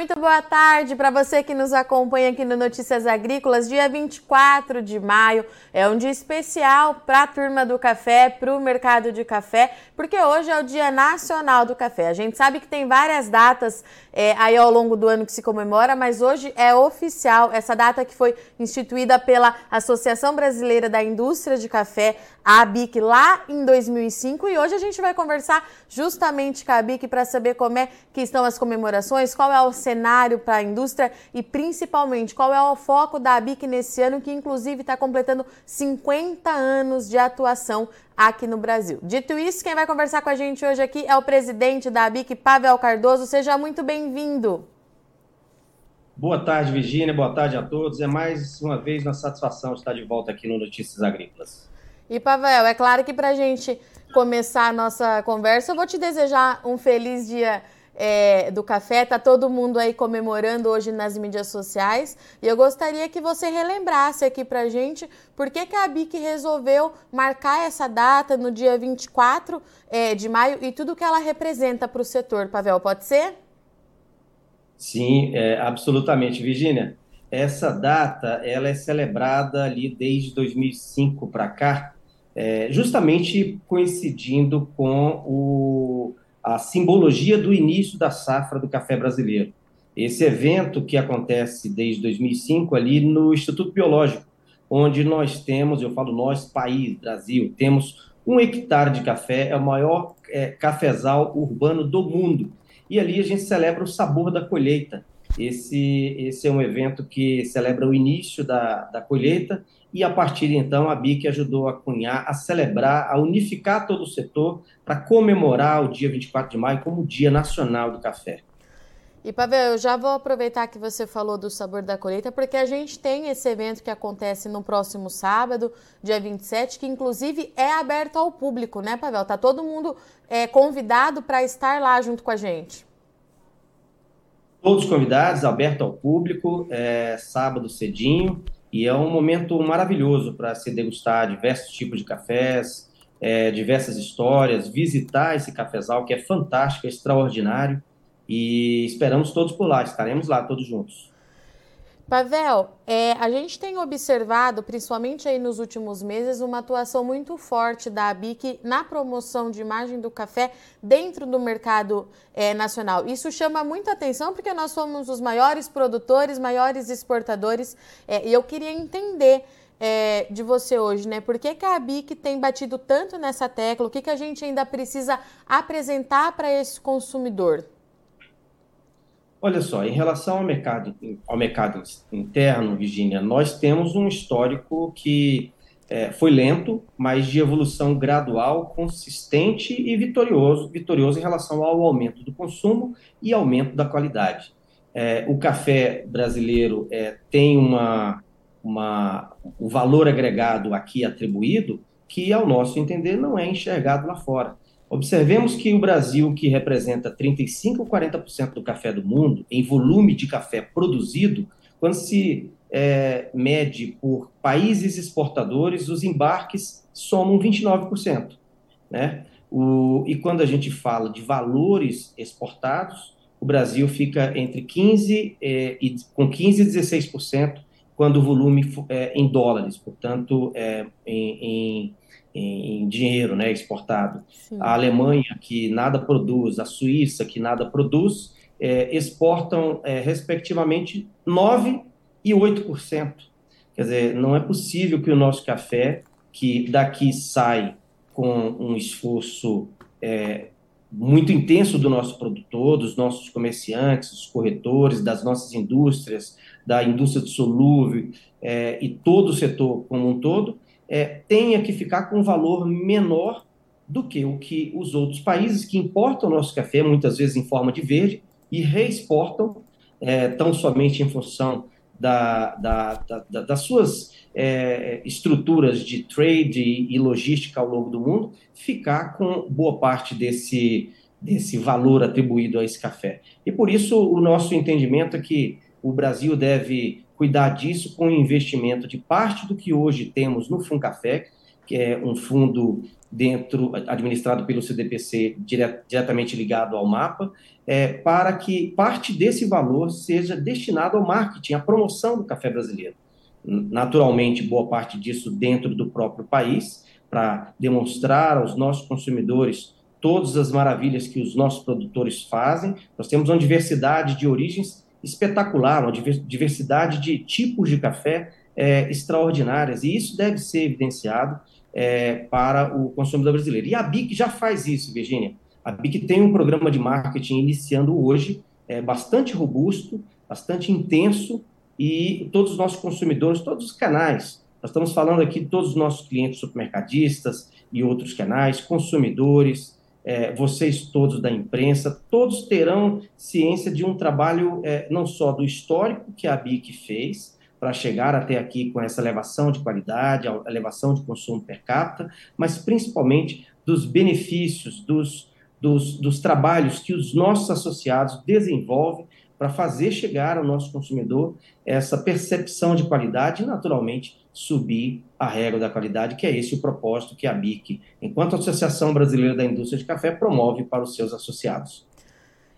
Muito boa tarde para você que nos acompanha aqui no Notícias Agrícolas. Dia 24 de maio é um dia especial para a turma do café, para o mercado de café, porque hoje é o Dia Nacional do Café. A gente sabe que tem várias datas é, aí ao longo do ano que se comemora, mas hoje é oficial essa data que foi instituída pela Associação Brasileira da Indústria de Café, a ABIC, lá em 2005. E hoje a gente vai conversar justamente com a ABIC para saber como é que estão as comemorações, qual é o cenário para a indústria e principalmente qual é o foco da ABIC nesse ano, que inclusive está completando 50 anos de atuação aqui no Brasil. Dito isso, quem vai conversar com a gente hoje aqui é o presidente da ABIC, Pavel Cardoso. Seja muito bem-vindo. Boa tarde, Virginia. Boa tarde a todos. É mais uma vez uma satisfação estar de volta aqui no Notícias Agrícolas. E, Pavel, é claro que para a gente começar a nossa conversa, eu vou te desejar um feliz dia é, do café, tá todo mundo aí comemorando hoje nas mídias sociais. E eu gostaria que você relembrasse aqui pra gente por que, que a BIC resolveu marcar essa data no dia 24 é, de maio e tudo que ela representa para o setor. Pavel, pode ser? Sim, é, absolutamente, Virginia. Essa data ela é celebrada ali desde 2005 para cá, é, justamente coincidindo com o a simbologia do início da safra do café brasileiro. Esse evento que acontece desde 2005 ali no Instituto Biológico, onde nós temos, eu falo nós, país, Brasil, temos um hectare de café, é o maior é, cafezal urbano do mundo. E ali a gente celebra o sabor da colheita. Esse, esse é um evento que celebra o início da, da colheita e a partir de então a BIC ajudou a cunhar, a celebrar, a unificar todo o setor para comemorar o dia 24 de maio como o Dia Nacional do Café. E Pavel, eu já vou aproveitar que você falou do sabor da colheita, porque a gente tem esse evento que acontece no próximo sábado, dia 27, que inclusive é aberto ao público, né, Pavel? Tá todo mundo é, convidado para estar lá junto com a gente. Todos convidados, aberto ao público, é, sábado cedinho. E é um momento maravilhoso para se degustar diversos tipos de cafés, é, diversas histórias, visitar esse cafezal que é fantástico, é extraordinário. E esperamos todos por lá, estaremos lá todos juntos. Pavel, é, a gente tem observado, principalmente aí nos últimos meses, uma atuação muito forte da ABIC na promoção de imagem do café dentro do mercado é, nacional. Isso chama muita atenção porque nós somos os maiores produtores, maiores exportadores, é, e eu queria entender é, de você hoje, né? Por que, que, a ABIC tem batido tanto nessa tecla? O que, que a gente ainda precisa apresentar para esse consumidor? Olha só, em relação ao mercado, ao mercado interno, Virginia, nós temos um histórico que é, foi lento, mas de evolução gradual, consistente e vitorioso, vitorioso em relação ao aumento do consumo e aumento da qualidade. É, o café brasileiro é, tem uma, uma, um valor agregado aqui atribuído que, ao nosso entender, não é enxergado lá fora. Observemos que o Brasil, que representa 35 ou 40% do café do mundo, em volume de café produzido, quando se é, mede por países exportadores, os embarques somam 29%. Né? O, e quando a gente fala de valores exportados, o Brasil fica entre 15 é, e com 15 e 16% quando o volume é em dólares, portanto, é, em, em em, dinheiro né, exportado. Sim. A Alemanha, que nada produz, a Suíça, que nada produz, é, exportam, é, respectivamente, 9% e 8%. Quer dizer, não é possível que o nosso café, que daqui sai com um esforço é, muito intenso do nosso produtor, dos nossos comerciantes, dos corretores, das nossas indústrias, da indústria de solúvel é, e todo o setor como um todo, é, tenha que ficar com um valor menor do que o que os outros países que importam o nosso café, muitas vezes em forma de verde, e reexportam, é, tão somente em função da, da, da, das suas é, estruturas de trade e, e logística ao longo do mundo, ficar com boa parte desse, desse valor atribuído a esse café. E por isso o nosso entendimento é que o Brasil deve cuidar disso com o investimento de parte do que hoje temos no Funcafé, que é um fundo dentro administrado pelo CDPC dire, diretamente ligado ao mapa, é, para que parte desse valor seja destinado ao marketing, à promoção do café brasileiro. Naturalmente, boa parte disso dentro do próprio país, para demonstrar aos nossos consumidores todas as maravilhas que os nossos produtores fazem. Nós temos uma diversidade de origens espetacular, uma diversidade de tipos de café é, extraordinárias, e isso deve ser evidenciado é, para o consumidor brasileiro. E a BIC já faz isso, Virginia. A BIC tem um programa de marketing iniciando hoje, é, bastante robusto, bastante intenso, e todos os nossos consumidores, todos os canais, nós estamos falando aqui todos os nossos clientes supermercadistas e outros canais, consumidores, é, vocês todos da imprensa, todos terão ciência de um trabalho é, não só do histórico que a BIC fez, para chegar até aqui com essa elevação de qualidade, a elevação de consumo per capita, mas principalmente dos benefícios, dos, dos, dos trabalhos que os nossos associados desenvolvem para fazer chegar ao nosso consumidor essa percepção de qualidade e, naturalmente, subir a regra da qualidade, que é esse o propósito que a BIC, enquanto Associação Brasileira da Indústria de Café, promove para os seus associados.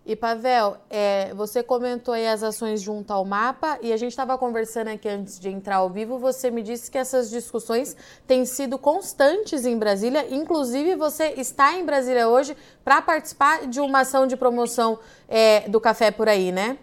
E Pavel, é, você comentou aí as ações junto ao mapa e a gente estava conversando aqui antes de entrar ao vivo. Você me disse que essas discussões têm sido constantes em Brasília. Inclusive, você está em Brasília hoje para participar de uma ação de promoção é, do café por aí, né?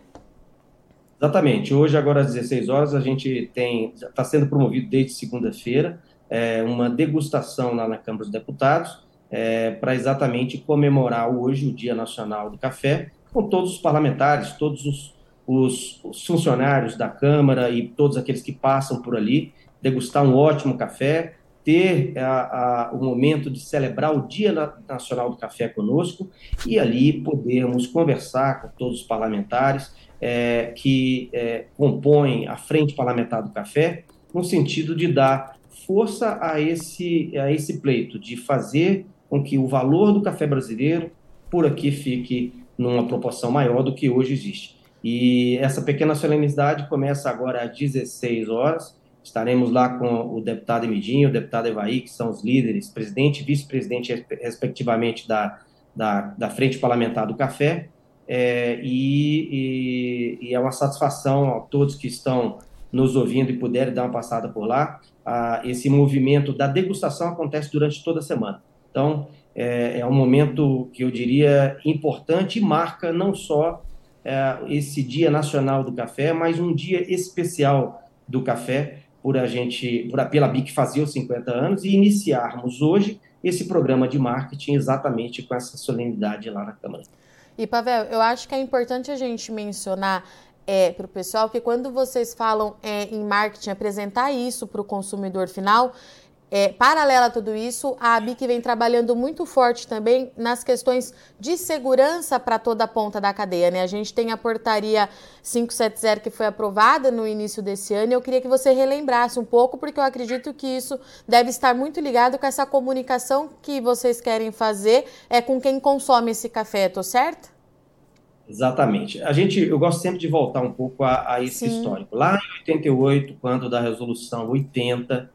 Exatamente. Hoje, agora às 16 horas, a gente tem está sendo promovido desde segunda-feira é, uma degustação lá na Câmara dos Deputados é, para exatamente comemorar hoje o Dia Nacional do Café, com todos os parlamentares, todos os, os, os funcionários da Câmara e todos aqueles que passam por ali, degustar um ótimo café, ter a, a, o momento de celebrar o Dia Nacional do Café conosco e ali podermos conversar com todos os parlamentares é, que é, compõem a Frente Parlamentar do Café, no sentido de dar força a esse, a esse pleito, de fazer com que o valor do café brasileiro por aqui fique numa proporção maior do que hoje existe. E essa pequena solenidade começa agora às 16 horas. Estaremos lá com o deputado Emidinho, o deputado Evaí, que são os líderes, presidente e vice-presidente, respectivamente, da, da, da Frente Parlamentar do Café. É, e, e, e, é uma satisfação a todos que estão nos ouvindo e puderem dar uma passada por lá. Ah, esse movimento da degustação acontece durante toda a semana. Então, é, é um momento que eu diria importante e marca não só é, esse Dia Nacional do Café, mas um dia especial do café por a gente, por pela BIC fazer os 50 anos e iniciarmos hoje esse programa de marketing exatamente com essa solenidade lá na Câmara. E Pavel, eu acho que é importante a gente mencionar é, para o pessoal que quando vocês falam é, em marketing, apresentar isso para o consumidor final, é, paralela a tudo isso, a ABIC vem trabalhando muito forte também nas questões de segurança para toda a ponta da cadeia. Né? A gente tem a portaria 570 que foi aprovada no início desse ano e eu queria que você relembrasse um pouco, porque eu acredito que isso deve estar muito ligado com essa comunicação que vocês querem fazer é, com quem consome esse café, estou certo? Exatamente. A gente, eu gosto sempre de voltar um pouco a, a esse Sim. histórico. Lá em 88, quando da resolução 80,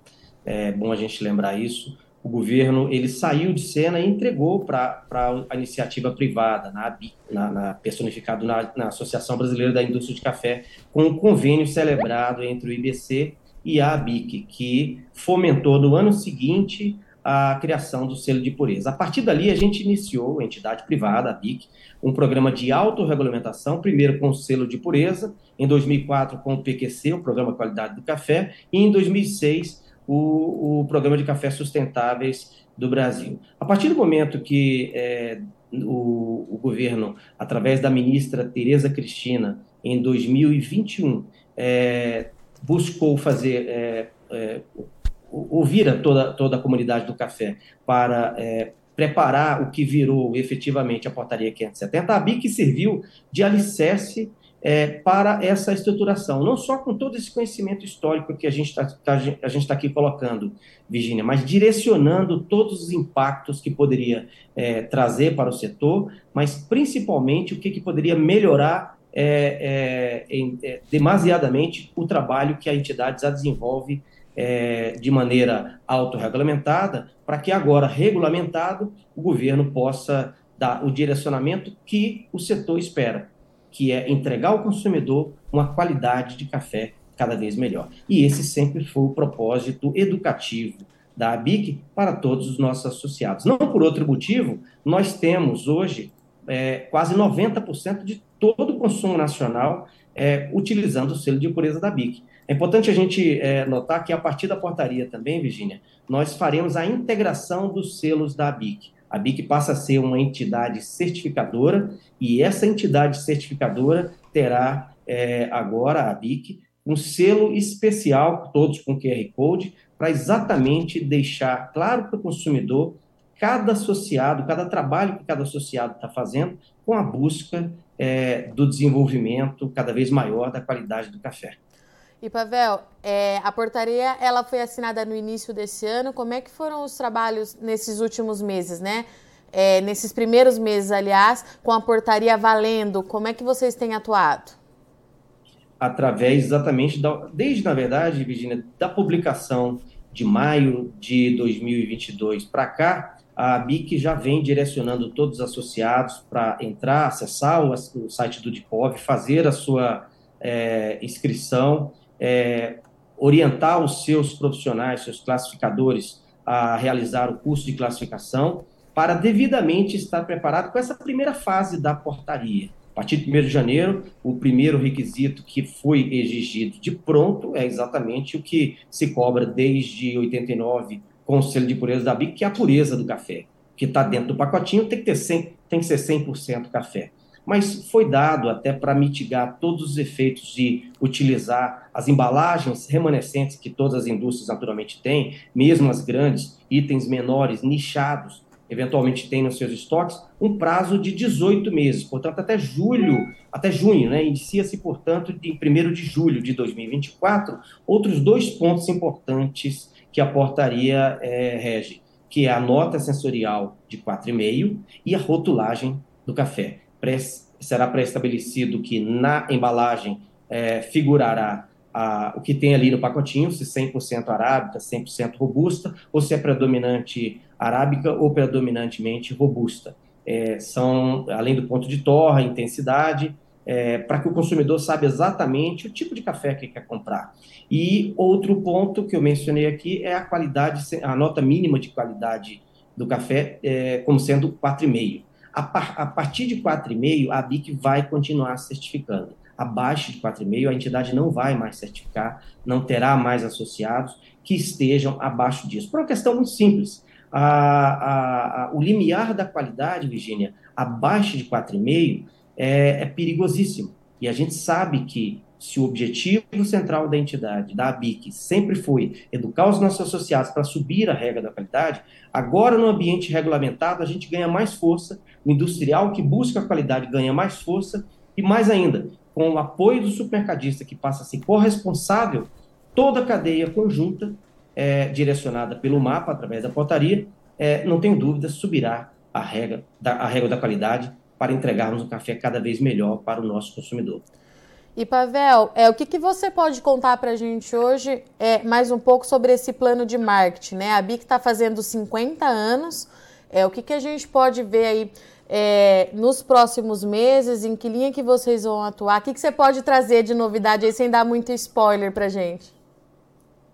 é bom a gente lembrar isso, o governo ele saiu de cena e entregou para a iniciativa privada, na, na, na personificado na, na, Associação Brasileira da Indústria de Café, com um convênio celebrado entre o IBC e a ABIC, que fomentou no ano seguinte a criação do selo de pureza. A partir dali, a gente iniciou, a entidade privada, a BIC, um programa de autorregulamentação, primeiro com o selo de pureza, em 2004 com o PQC, o Programa Qualidade do Café, e em 2006 o, o Programa de Cafés Sustentáveis do Brasil. A partir do momento que é, o, o, governo, através da ministra Tereza Cristina, em 2021, é, buscou fazer é, é ouvir a toda, toda a comunidade do café para é, preparar o que virou efetivamente a portaria 570, a BIC serviu de alicerce é, para essa estruturação, não só com todo esse conhecimento histórico que a gente está tá, a gente tá aqui colocando, Virginia, mas direcionando todos os impactos que poderia é, trazer para o setor, mas principalmente o que, que poderia melhorar é, é, é demasiadamente o trabalho que a entidade já desenvolve é, de maneira autorregulamentada, para que agora, regulamentado, o governo possa dar o direcionamento que o setor espera, que é entregar ao consumidor uma qualidade de café cada vez melhor. E esse sempre foi o propósito educativo da ABIC para todos os nossos associados. Não por outro motivo, nós temos hoje é, quase 90% de todo o consumo nacional é, utilizando o selo de pureza da BIC. É importante a gente é, notar que a partir da portaria também, Virginia, nós faremos a integração dos selos da BIC. A BIC passa a ser uma entidade certificadora e essa entidade certificadora terá é, agora, a BIC, um selo especial, todos com QR Code, para exatamente deixar claro para o consumidor cada associado, cada trabalho que cada associado está fazendo com a busca é, do desenvolvimento cada vez maior da qualidade do café. E Pavel, é, a portaria ela foi assinada no início desse ano. Como é que foram os trabalhos nesses últimos meses, né? É, nesses primeiros meses, aliás, com a portaria valendo, como é que vocês têm atuado? Através exatamente da, desde na verdade, Virginia, da publicação de maio de 2022 para cá, a BIC já vem direcionando todos os associados para entrar, acessar o, o, site do DIPOV, fazer a sua é, inscrição, é, orientar os seus profissionais, seus classificadores a realizar o curso de classificação para devidamente estar preparado com essa primeira fase da portaria. A partir de 1 de janeiro, o primeiro requisito que foi exigido de pronto é exatamente o que se cobra desde 89 com o selo de pureza da BIC, que é a pureza do café, que está dentro do pacotinho, tem que, ter 100, tem que ser 100% café. Mas foi dado até para mitigar todos os efeitos de utilizar as embalagens remanescentes que todas as indústrias naturalmente têm, mesmo as grandes, itens menores, nichados, eventualmente têm nos seus estoques, um prazo de 18 meses, portanto, até julho, até junho, né? Inicia-se, portanto, de 1 de julho de 2024, outros dois pontos importantes que a portaria é, rege, que é a nota sensorial de 4,5 e a rotulagem do café. Será pré-estabelecido que na embalagem é, figurará a, o que tem ali no pacotinho, se 100% arábica, 100% robusta, ou se é predominante arábica ou predominantemente robusta. É, são, além do ponto de torra, intensidade, é, para que o consumidor saiba exatamente o tipo de café que quer comprar. E outro ponto que eu mencionei aqui é a qualidade, a nota mínima de qualidade do café é, como sendo 4,5. A, par, a partir de 4,5, a BIC vai continuar certificando. Abaixo de 4,5, a entidade não vai mais certificar, não terá mais associados que estejam abaixo disso. Por uma questão muito simples. A, a, o limiar da qualidade, Virginia, abaixo de 4,5, é, é perigosíssimo. E a gente sabe que se o objetivo central da entidade, da ABIC, sempre foi educar os nossos associados para subir a regra da qualidade, agora no ambiente regulamentado a gente ganha mais força, o industrial que busca a qualidade ganha mais força, e mais ainda, com o apoio do supermercadista que passa a ser corresponsável, toda a cadeia conjunta, é, direcionada pelo mapa, através da portaria, é, não tenho dúvida, subirá a regra da, a regra da qualidade para entregarmos um café cada vez melhor para o nosso consumidor. E Pavel, é, o que, que você pode contar para a gente hoje é, mais um pouco sobre esse plano de marketing? Né? A BIC está fazendo 50 anos. É, o que, que a gente pode ver aí é, nos próximos meses? Em que linha que vocês vão atuar? O que, que você pode trazer de novidade aí sem dar muito spoiler para a gente?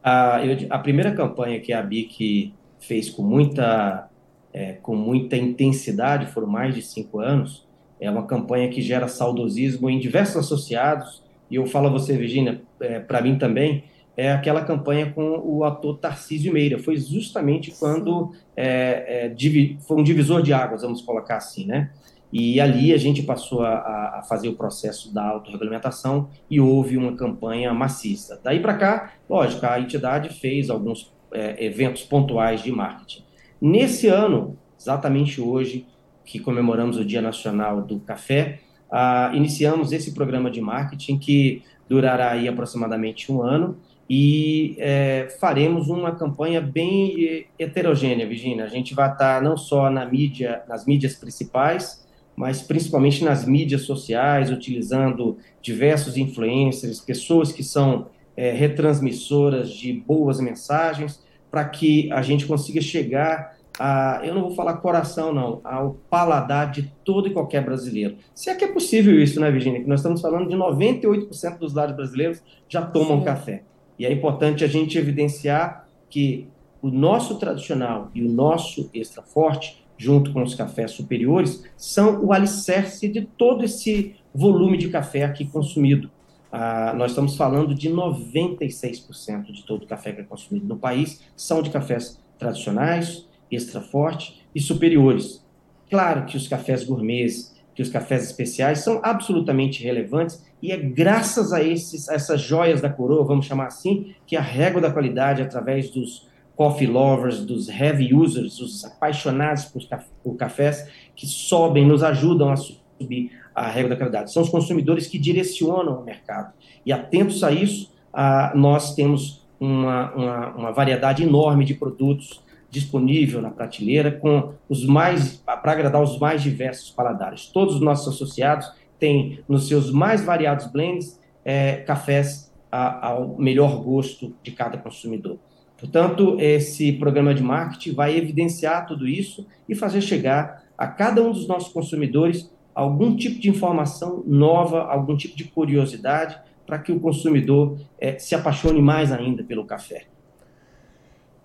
A, primeira campanha que a BIC fez com muita é, com muita intensidade, foram mais de cinco anos. É uma campanha que gera saudosismo em diversos associados, e eu falo a você, Virginia, é, para mim também, é aquela campanha com o ator Tarcísio Meira. Foi justamente quando é, é, divi, foi um divisor de águas, vamos colocar assim, né? E ali a gente passou a, a fazer o processo da autorregulamentação e houve uma campanha maciça. Daí para cá, lógico, a entidade fez alguns é, eventos pontuais de marketing. Nesse ano, exatamente hoje, que comemoramos o Dia Nacional do Café, ah, iniciamos esse programa de marketing que durará aí aproximadamente um ano e é, faremos uma campanha bem heterogênea, Virginia. A gente vai estar não só na mídia, nas mídias principais, mas principalmente nas mídias sociais, utilizando diversos influencers, pessoas que são é, retransmissoras de boas mensagens, para que a gente consiga chegar a, eu não vou falar coração, não, ao paladar de todo e qualquer brasileiro. Se é que é possível isso, né, Virginia? Que nós estamos falando de 98% dos lares brasileiros já tomam Sim. café. E é importante a gente evidenciar que o nosso tradicional e o nosso extra forte, junto com os cafés superiores, são o alicerce de todo esse volume de café aqui consumido. Ah, nós estamos falando de 96% de todo o café que é consumido no país são de cafés tradicionais, extra forte e superiores. Claro que os cafés gourmets, que os cafés especiais são absolutamente relevantes e é graças a, esses, a essas joias da coroa, vamos chamar assim, que a régua da qualidade, através dos coffee lovers, dos heavy users, os apaixonados por, por cafés, que sobem, nos ajudam a subir a régua da qualidade. São os consumidores que direcionam o mercado. E atentos a isso, a, nós temos uma, uma, uma, variedade enorme de produtos disponível na prateleira com os mais para agradar os mais diversos paladares. Todos os nossos associados têm nos seus mais variados blends é, cafés a, ao melhor gosto de cada consumidor. Portanto, esse programa de marketing vai evidenciar tudo isso e fazer chegar a cada um dos nossos consumidores algum tipo de informação nova, algum tipo de curiosidade, para que o consumidor é, se apaixone mais ainda pelo café.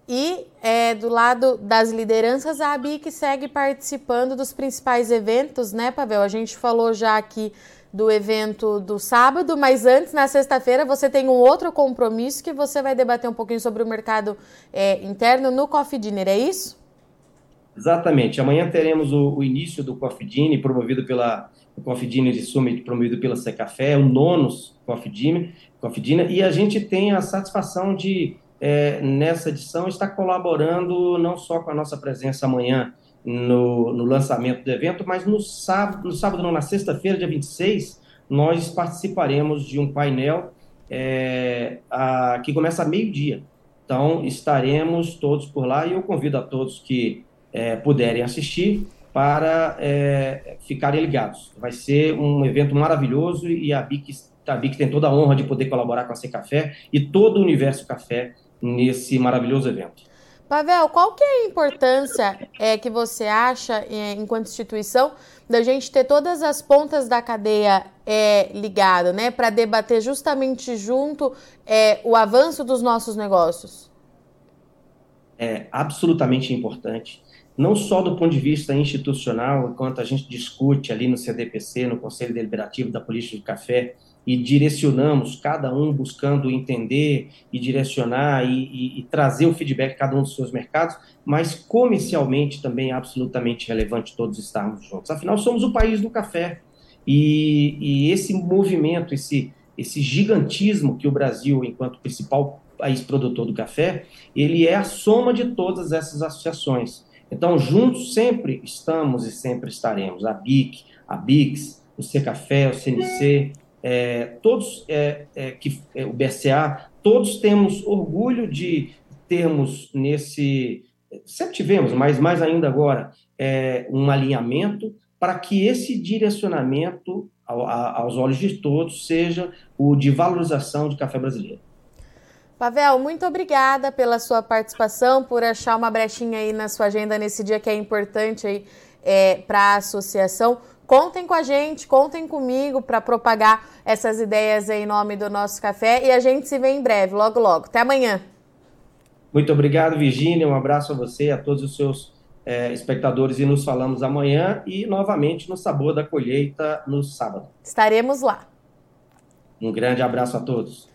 E é, do lado das lideranças, a ABIC segue participando dos principais eventos, né, Pavel? A gente falou já aqui do evento do sábado, mas antes, na sexta-feira, você tem um outro compromisso que você vai debater um pouquinho sobre o mercado é, interno no Coffee Dinner, é isso? Exatamente. Amanhã teremos o, o início do Coffee Dinner, promovido pela o Coffee Dinner Summit, promovido pela Secafé, o nono Coffee Dinner, Coffee Dinner, e a gente tem a satisfação de, é, nessa edição, estar colaborando não só com a nossa presença amanhã no, no lançamento do evento, mas no sábado, no sábado não, na sexta-feira, dia 26, nós participaremos de um painel é, a, que começa meio-dia. Então, estaremos todos por lá e eu convido a todos que é, puderem assistir para é, ficarem ligados. Vai ser um evento maravilhoso e a BIC, a BIC tem toda a honra de poder colaborar com a C Café e todo o universo café nesse maravilhoso evento. Pavel, qual que é a importância é, que você acha, é, enquanto instituição, da gente ter todas as pontas da cadeia é, ligada, né, para debater justamente junto é, o avanço dos nossos negócios? É absolutamente importante não só do ponto de vista institucional, enquanto a gente discute ali no CDPC, no Conselho Deliberativo da Política de Café, e direcionamos, cada um buscando entender e direcionar e, e, e, trazer o feedback cada um dos seus mercados, mas comercialmente também é absolutamente relevante todos estarmos juntos. Afinal, somos o país do café. E, e esse movimento, esse, esse gigantismo que o Brasil, enquanto principal país produtor do café, ele é a soma de todas essas associações. Então, juntos sempre estamos e sempre estaremos. A BIC, a BIX, o Secafé, o CNC, é, todos, é, é, que, é, o BCA, todos temos orgulho de termos nesse. Sempre tivemos, mas mais ainda agora, é, um alinhamento para que esse direcionamento, ao, a, aos olhos de todos, seja o de valorização de café brasileiro. Pavel, muito obrigada pela sua participação, por achar uma brechinha aí na sua agenda nesse dia que é importante aí é, para a associação. Contem com a gente, contem comigo para propagar essas ideias em nome do nosso café e a gente se vê em breve, logo logo. Até amanhã. Muito obrigado, Virginia. Um abraço a você, a todos os seus é, espectadores e nos falamos amanhã e novamente no Sabor da Colheita no sábado. Estaremos lá. Um grande abraço a todos.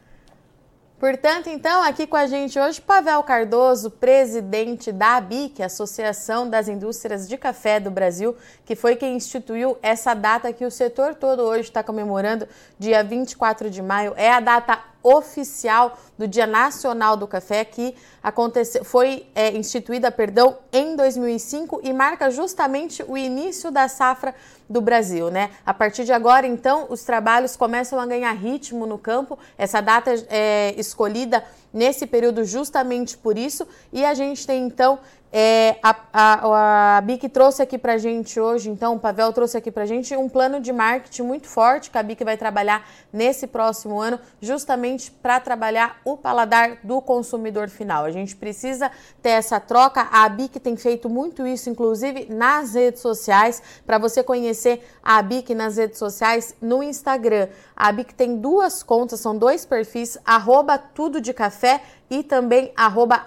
Portanto, então, aqui com a gente hoje, Pavel Cardoso, presidente da ABIC, Associação das Indústrias de Café do Brasil, que foi quem instituiu essa data que o setor todo hoje está comemorando, dia 24 de maio. É a data oficial do Dia Nacional do Café, que aconteceu, foi é, instituída perdão, em 2005 e marca justamente o início da safra do Brasil. Né? A partir de agora, então, os trabalhos começam a ganhar ritmo no campo. Essa data é escolhida nesse período justamente por isso. E a gente tem então é, a, a, a BIC trouxe aqui pra gente hoje, então, o Pavel trouxe aqui pra gente um plano de marketing muito forte que a BIC vai trabalhar nesse próximo ano, justamente para trabalhar o paladar do consumidor final. A gente precisa ter essa troca. A BIC tem feito muito isso, inclusive nas redes sociais, para você conhecer a BIC nas redes sociais no Instagram. A BIC tem duas contas, são dois perfis, arroba tudo de café e também arroba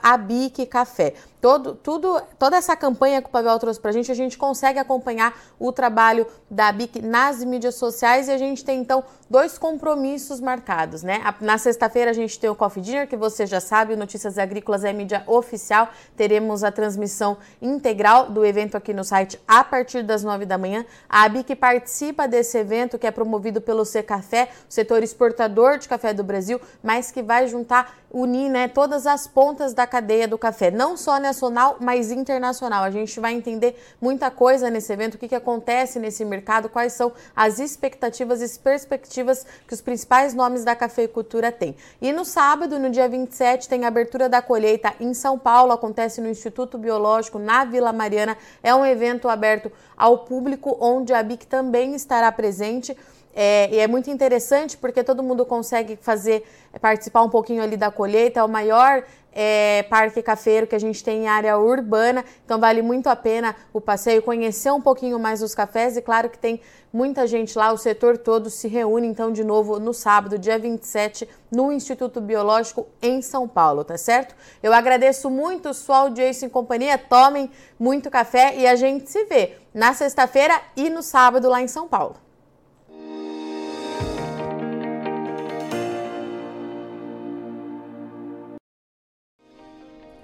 Café. Todo, tudo, toda essa campanha que o Pavel trouxe para a gente, a gente consegue acompanhar o trabalho da BIC nas mídias sociais e a gente tem então dois compromissos marcados, né? Na sexta-feira a gente tem o Coffee Dinner, que você já sabe, Notícias Agrícolas é mídia oficial. Teremos a transmissão integral do evento aqui no site a partir das nove da manhã. A BIC participa desse evento que é promovido pelo C Café, o setor exportador de café do Brasil, mas que vai juntar, unir, né, todas as pontas da cadeia do café, não só nacional, mas internacional. A gente vai entender muita coisa nesse evento, o que, que acontece nesse mercado, quais são as expectativas e perspectivas que os principais nomes da cafeicultura têm. E no sábado, no dia 27, tem a abertura da colheita em São Paulo, acontece no Instituto Biológico, na Vila Mariana. É um evento aberto ao público, onde a BIC também estará presente. É, e é muito interessante porque todo mundo consegue fazer, participar um pouquinho ali da colheita, é o maior é, parque cafeiro que a gente tem em área urbana, então vale muito a pena o passeio, conhecer um pouquinho mais os cafés e claro que tem muita gente lá, o setor todo se reúne então de novo no sábado, dia 27, no Instituto Biológico em São Paulo, tá certo? Eu agradeço muito sua audiência em companhia, tomem muito café e a gente se vê na sexta-feira e no sábado lá em São Paulo.